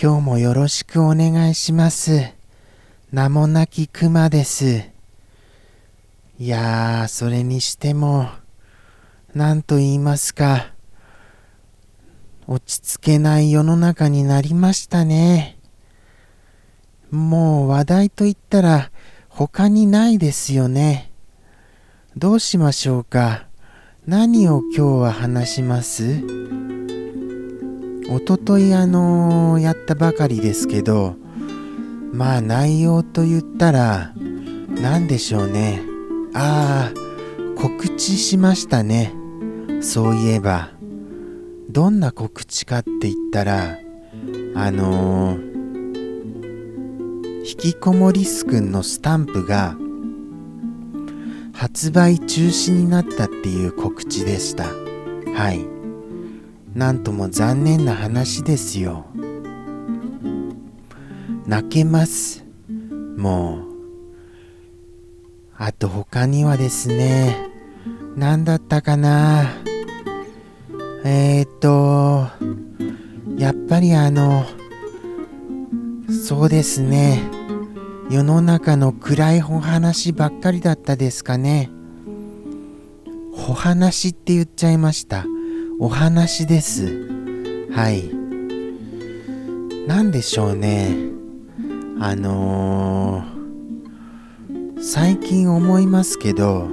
今日もよろしくお願いします。名もなき熊です。いやー、それにしても、何と言いますか。落ち着けない世の中になりましたね。もう話題と言ったら他にないですよね。どうしましょうか。何を今日は話します？おとといあのーやったばかりですけど、まあ内容と言ったら、何でしょうね。ああ、告知しましたね。そういえば。どんな告知かって言ったら、あのー、引きこもりすくんのスタンプが発売中止になったっていう告知でした。はい。なんとも残念な話ですよ。泣けます。もう。あと他にはですね、何だったかな。えー、っと、やっぱりあの、そうですね。世の中の暗いお話ばっかりだったですかね。お話って言っちゃいました。お話です。はい。なんでしょうね。あのー、最近思いますけど、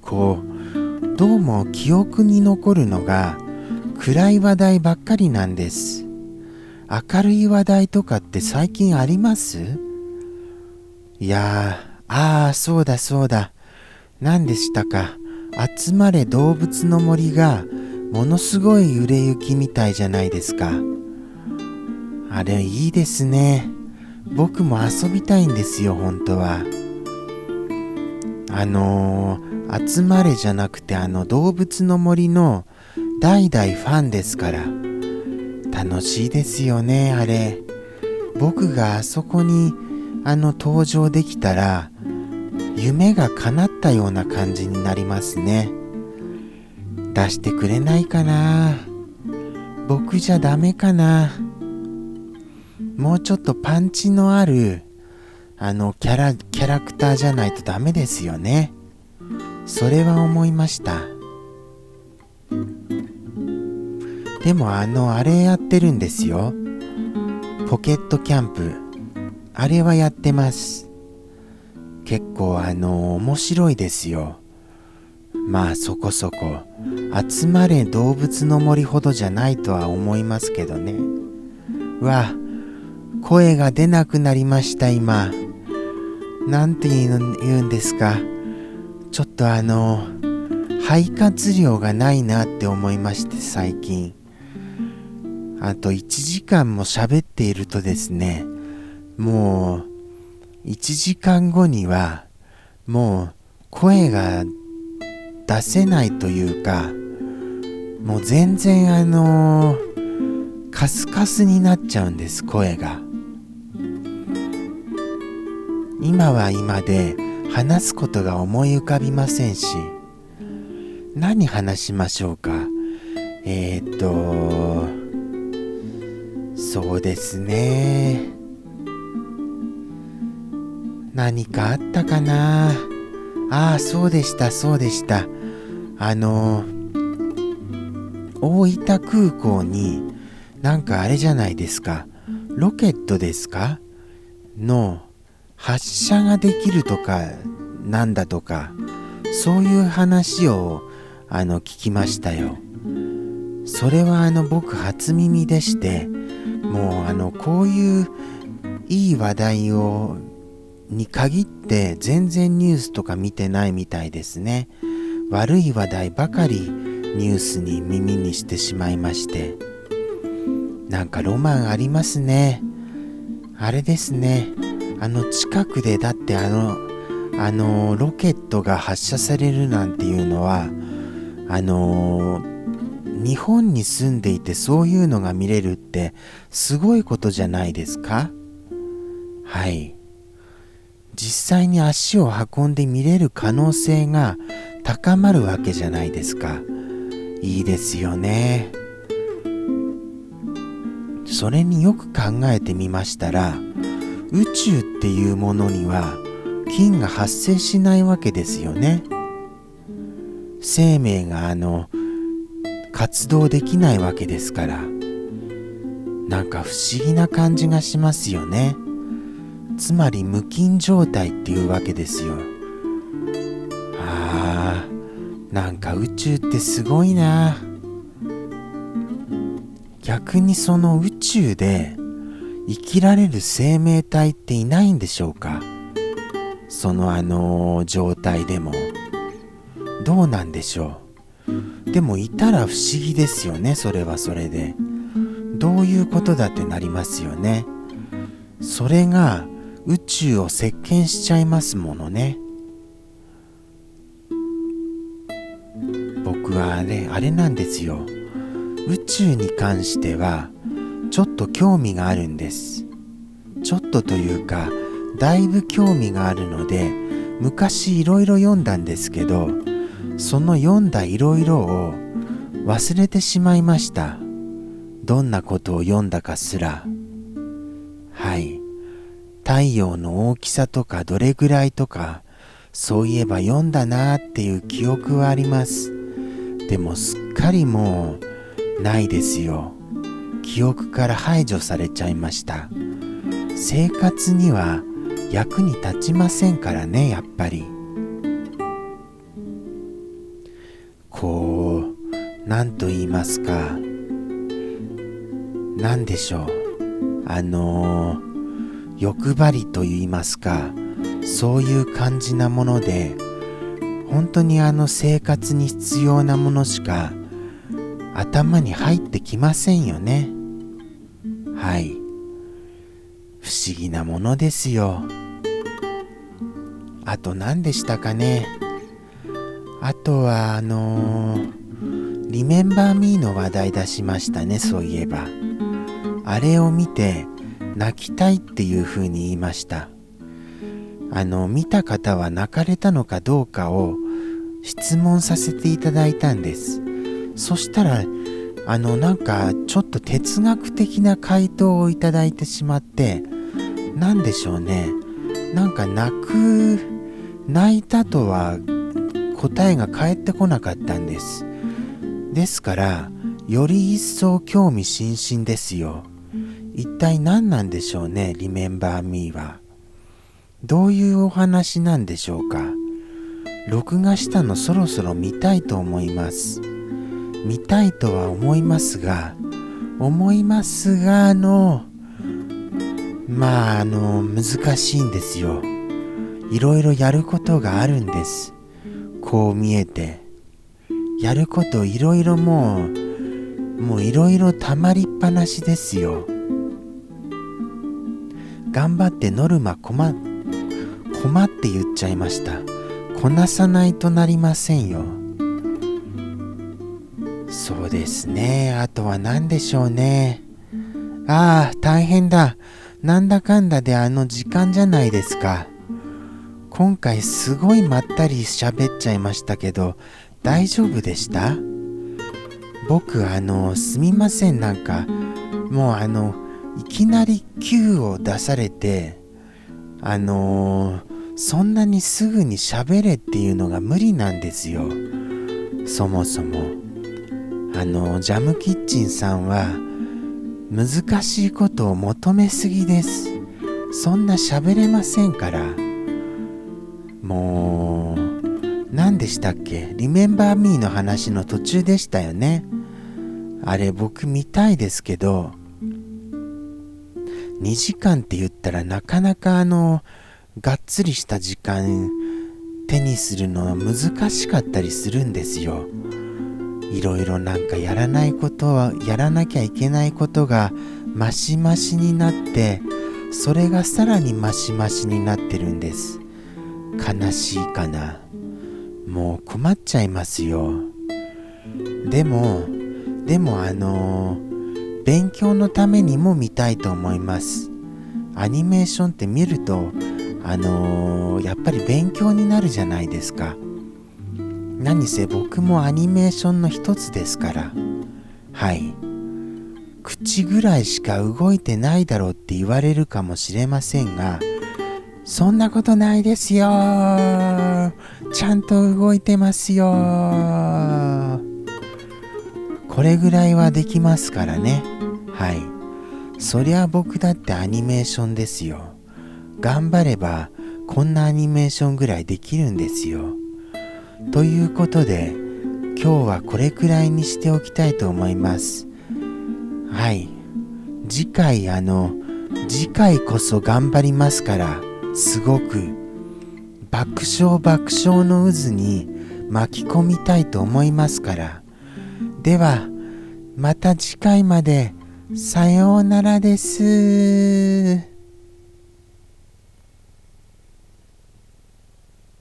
こう、どうも記憶に残るのが暗い話題ばっかりなんです。明るい話題とかって最近あります？いや、ああ、そうだそうだ。何でしたか？集まれ動物の森がものすごい売れ行きみたいじゃないですか。あれいいですね。僕も遊びたいんですよ、本当は。あのー、集まれじゃなくてあの動物の森の代々ファンですから。楽しいですよね、あれ。僕があそこにあの登場できたら、夢が叶ったような感じになりますね。出してくれないかな僕じゃダメかなもうちょっとパンチのあるあのキャラキャラクターじゃないとダメですよねそれは思いました。でもあのあれやってるんですよ。ポケットキャンプ。あれはやってます。結構あの面白いですよ。まあそこそこ。集まれ動物の森ほどじゃないとは思いますけどね。わ声が出なくなりました今。なんて言うんですか。ちょっとあの肺活量がないなって思いまして最近。あと1時間も喋っているとですねもう1時間後にはもう声が出せないというかもう全然あのー、カスカスになっちゃうんです声が。今は今で話すことが思い浮かびませんし何話しましょうか？えー、っとそうですね。何かあったかな？ああそうでしたそうでした。あの大分空港になんかあれじゃないですか。ロケットですか？の発射ができるとかなんだとかそういう話をあの聞きましたよ。それはあの僕初耳でしてもうあのこういういい話題をに限って全然ニュースとか見てないみたいですね。悪い話題ばかりニュースに耳にしてしまいまして。なんかロマンありますね。あれですね。あの近くでだってあのあのロケットが発射されるなんていうのはあの日本に住んでいてそういうのが見れるってすごいことじゃないですか？はい。実際に足を運んで見れる可能性が高まるわけじゃないですか。いいですよね。それによく考えてみましたら宇宙っていうものには菌が発生しないわけですよね。生命があの活動できないわけですから。なんか不思議な感じがしますよね。つまり無菌状態っていうわけですよ。あーなんか宇宙ってすごいな。逆にその宇宙で生きられる生命体っていないんでしょうか？そのあの状態でも。どうなんでしょう？でもいたら不思議ですよねそれはそれで。どういうことだってなりますよね。それが宇宙を席巻しちゃいますものね。僕はあれあれなんですよ。宇宙に関してはちょっと興味があるんです。ちょっとというかだいぶ興味があるので昔いろいろ読んだんですけどその読んだいろいろを忘れてしまいました。どんなことを読んだかすら。はい。太陽の大きさとかどれぐらいとかそういえば読んだなーっていう記憶はあります。でもすっかりもうないですよ。記憶から排除されちゃいました。生活には役に立ちませんからねやっぱり。こう何と言いますか。何でしょう。あのー、欲張りと言いますか。そういう感じなもので本当にあの生活に必要なものしか頭に入ってきませんよね。はい。不思議なものですよ。あと何でしたかね。あとはあのー、リメンバーミーの話題出しましたねそういえば。あれを見て泣きたいっていう風に言いました。あの見た方は泣かれたのかどうかを質問させていただいたんです。そしたらあのなんかちょっと哲学的な回答をいただいてしまって何でしょうね。なんか泣く泣いたとは答えが返ってこなかったんです。ですからより一層興味津々ですよ。一体何なんでしょうねリメンバーミーは。どういうお話なんでしょうか。録画したのそろそろ見たいと思います。見たいとは思いますが思いますがあのまああの難しいんですよ。いろいろやることがあるんです。こう見えて。やることいろいろもうもういろいろたまりっぱなしですよ。頑張ってノルマ困困って言っちゃいました。こなさないとなりませんよ。そうですね。あとは何でしょうね。ああ、大変だ。なんだかんだであの時間じゃないですか。今回すごいまったり喋っちゃいましたけど、大丈夫でした？僕あの、すみません、なんか、もうあの、いきなり Q を出されて、あのー、そんなにすぐに喋れっていうのが無理なんですよ。そもそも。あのジャムキッチンさんは難しいことを求めすぎです。そんな喋れませんから。もう何でしたっけ？リメンバーミーの話の途中でしたよね。あれ僕見たいですけど2時間って言ったらなかなかあのがっつりした時間手にするのは難しかったりするんですよ。いろいろなんかやらないことはやらなきゃいけないことがマシマシになってそれがさらにマシマシになってるんです。悲しいかな。もう困っちゃいますよ。でもでもあのー、勉強のためにも見たいと思います。アニメーションって見るとあのー、やっぱり勉強になるじゃないですか。何せ僕もアニメーションの一つですから。はい。口ぐらいしか動いてないだろうって言われるかもしれませんがそんなことないですよ。ちゃんと動いてますよ。これぐらいはできますからね。はい。そりゃ僕だってアニメーションですよ。頑張ればこんなアニメーションぐらいできるんですよ。ということで今日はこれくらいにしておきたいと思います。はい。次回あの次回こそ頑張りますからすごく爆笑爆笑の渦に巻き込みたいと思いますから。ではまた次回までさようならです。